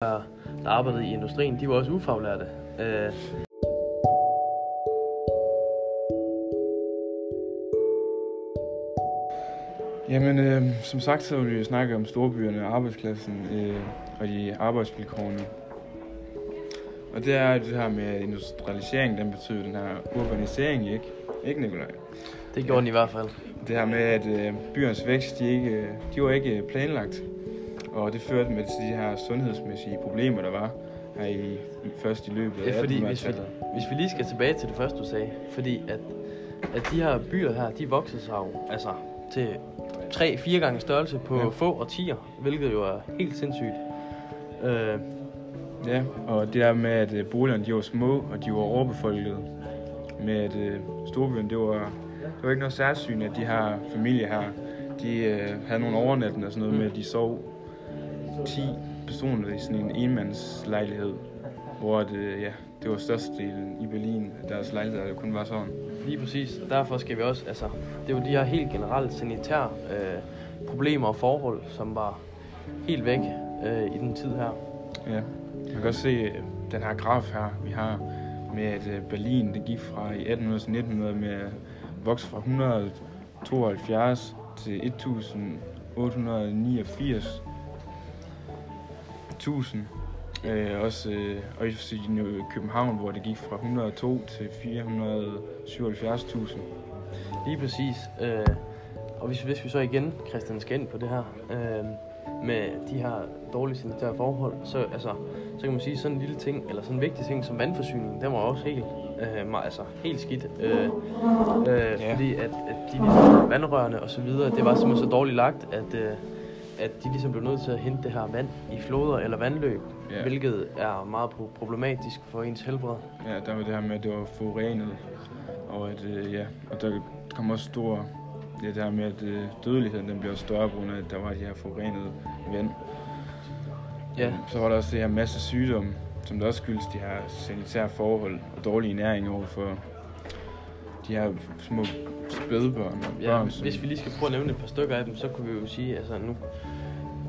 der, der arbejdede i industrien, de var også ufaglærte. Øh, Jamen, øh, som sagt, så vil vi snakke om storbyerne arbejdsklassen øh, og de arbejdsvilkårene. Og det er det her med industrialisering, den betyder den her urbanisering, ikke? Ikke, Nikolaj? det gjorde den i hvert fald. Det her med, at øh, byernes vækst, de, ikke, de var ikke planlagt. Og det førte med til de her sundhedsmæssige problemer, der var her i, først i løbet af Ja, fordi hvis vi, 1800-tallet. hvis vi lige skal tilbage til det første, du sagde, fordi at, at de her byer her, de voksede sig jo altså, til 3-4 gange størrelse på Ja. få årtier, hvilket jo er helt sindssygt. Øh, Ja, og det der med, at øh, boligerne de var små, og de var overbefolkede. Med at øh, storbyerne, det var, det var ikke noget særsyn, at de her familier her, de øh, havde nogle overnatten og sådan noget Mm. med, at de sov 10 personer i sådan en enmandslejlighed. Hvor det, ja, det var størstedelen i Berlin, at deres lejligheder kun var sådan. lige præcis. Derfor skal vi også, altså, det jo de her helt generelt sanitære øh, problemer og forhold, som var helt væk øh, i den tid her. Ja. Man kan også se øh, den her graf her, vi har med, at øh, Berlin det gik fra i 1800 til 1900 med at vokse fra 172 til 1889 1000. Øh, også, øh, og i i København, hvor det gik fra 102 til 477.000. Lige præcis. Øh, og hvis, hvis vi så igen, Christian, skal ind på det her, øh, med de her dårlige sanitære forhold, så, altså, så kan man sige, sådan en lille ting, eller sådan en vigtig ting som vandforsyning, den var også helt, øh, altså, helt skidt. Øh, øh, Ja. Fordi at, at de ligesom, vandrørene og så videre, det var simpelthen så dårligt lagt, at, øh, at de ligesom blev nødt til at hente det her vand i floder eller vandløb, Ja. hvilket er meget pro- problematisk for ens helbred. Ja, der var det her med, at det var forurenet, og at, øh, ja, og der kom også stor, ja, det her med, at øh, dødeligheden den blev større, på grund af, at der var de her forurenede vand. Ja. Så var der også det her masse sygdomme, som der også skyldes de her sanitære forhold og dårlig næring over for de her små spædbørn og Ja, børn. som- hvis vi lige skal prøve at nævne et par stykker af dem, så kunne vi jo sige, altså nu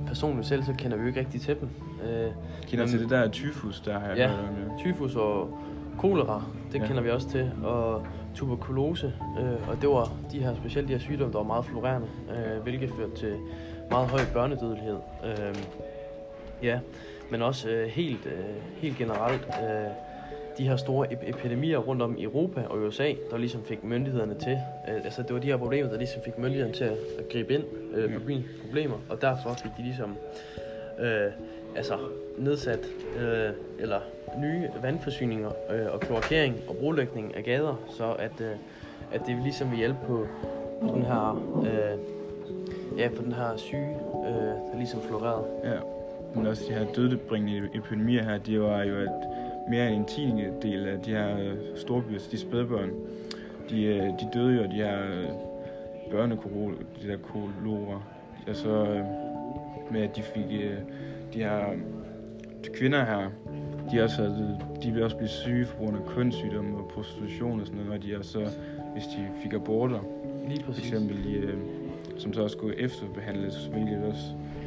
personligt selv, så kender vi jo ikke rigtig til dem. Øh, kender til det der tyfus, der har jeg ja, hørt om, ja. tyfus og kolera, det ja. kender vi også til, og tuberkulose, øh, og det var de her, specielt de her sygdomme, der var meget florerende, øh, hvilket førte til meget høj børnedødelighed. Øh, ja, men også øh, helt, øh, helt generelt, øh, de her store ep- epidemier rundt om i Europa og USA, der ligesom fik myndighederne til, øh, altså det var de her problemer, der ligesom fik myndighederne til at, at gribe ind øh, for byens problemer, og derfor fik de ligesom øh, altså nedsat øh, eller nye vandforsyninger øh, og kloakering og brolægning af gader, så at, øh, at det ligesom vil hjælpe på, på den her øh, ja, på den her syge, øh, der ligesom florerede. Ja, men også de her dødebringende epidemier her, de var jo at mere end en tiende del af de her øh, storbyer, de spædbørn, de, øh, de døde jo af de her øh, børnekorol, de der kolora. Altså øh, med at de fik de her de kvinder her, de, også de ville også blive syge på grund af kønssygdomme og prostitution og sådan noget, og de også, hvis de fik aborter, Lige for præcis. eksempel, i, som så også skulle efterbehandles, hvilket også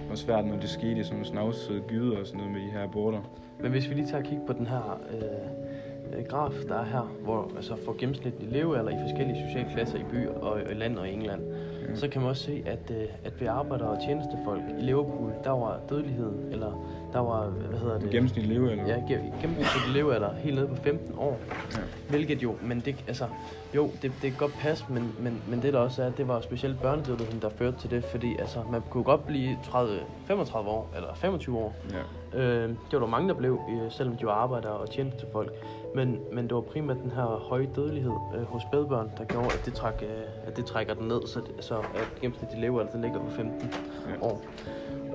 var svært, når det skete som sådan snavsede gyder og sådan noget med de her aborter. Men hvis vi lige tager og kigge på den her øh, øh, graf, der er her, hvor altså for gennemsnitlig levealder i forskellige sociale klasser i by og og land og i England, Ja. så kan man også se, at, øh, at ved arbejder og tjenestefolk i Liverpool, der var dødeligheden, eller der var, hvad hedder det? Gennemsnit levealder. Ja, ge- gennemsnitlig levealder helt nede på 15 år. Ja. Hvilket jo, men det, altså, jo, det, det kan godt passe, men, men, men det der også er, det var specielt børnedødeligheden, der førte til det, fordi altså, man kunne godt blive 30, 35 år, eller 25 år, ja. Øh, det var der mange, der blev, øh, selvom de var arbejdere og tjente til folk. Men, men det var primært den her høje dødelighed øh, hos spædbørn, der gjorde, at det, træk, øh, at det trækker den ned, så, det, så at gennemsnitlig levealder ligger på 15 Ja. år.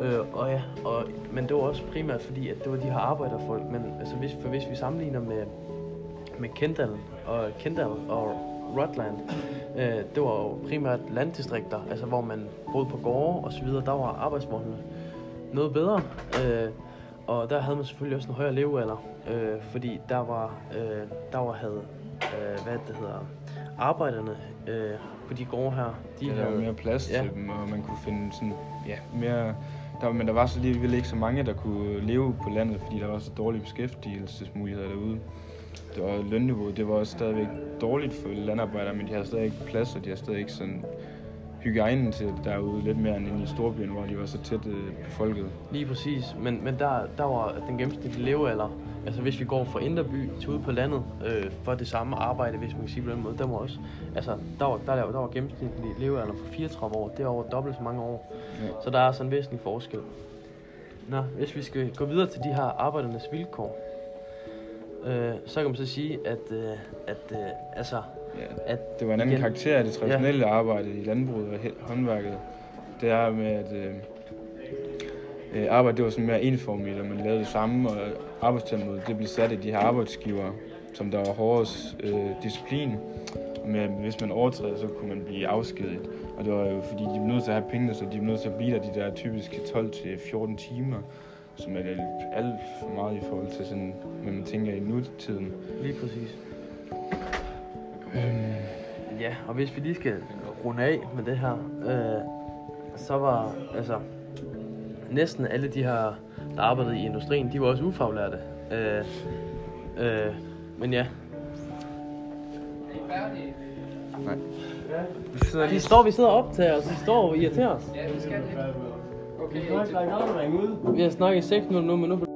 Øh, og ja, og, men det var også primært fordi, at det var de her arbejderfolk. Men altså, hvis, for hvis vi sammenligner med, med Kendall og, Kendall og Rutland, øh, det var jo primært landdistrikter, altså hvor man boede på gårde og så videre, der var arbejdsvognene noget bedre. Øh, og der havde man selvfølgelig også en højere levealder, øh, fordi der var, øh, der var havde, øh, hvad det hedder, arbejderne øh, på de gårde her, de De der var mere plads ja. til dem, og man kunne finde sådan, ja, mere der, men der var så alligevel ikke så mange, der kunne leve på landet, fordi der var så dårlige beskæftigelsesmuligheder derude. Det var lønniveauet, det var også stadigvæk dårligt for landarbejdere, men de havde stadig ikke plads, og de havde stadig ikke sådan hygiejnen til derude lidt mere end i storbyen, hvor de var så tæt øh, befolket. Lige præcis, men, men der, der var den gennemsnitlige levealder, altså hvis vi går fra Inderby til ude på landet, øh, for det samme arbejde, hvis man kan sige på den måde, der var også, altså der var, der, der var gennemsnitlig levealder på 34 år, det er over dobbelt så mange år, Ja. så der er sådan en væsentlig forskel. Nå, hvis vi skal gå videre til de her arbejdernes vilkår, øh, så kan man så sige, at, øh, at øh, altså, Ja. at Det var en anden igen- karakter af det traditionelle ja. arbejde i landbruget og håndværket. Det er med, at øh, øh, arbejde det var sådan mere enformigt, og man lavede det samme, og arbejdstempoet det blev sat af de her arbejdsgivere, som der var hårdest øh, disciplin. Men hvis man overtræder, så kunne man blive afskediget. Og det var jo fordi, de blev nødt til at have pengene, så de blev nødt til at blive der de der typisk 12-14 timer, som er alt for meget i forhold til sådan, hvad man tænker i nutiden. lige præcis. Ja, og hvis vi lige skal runde af med det her, øh, så var altså næsten alle de her, der arbejdede i industrien, de var også ufaglærte. Øh, øh, men ja, Nej. Vi sidder de lige står, vi sidder op til os, de står og irriterer os. Ja, vi skal det. Okay, Vi har snakket i 6 minutter nu, men nu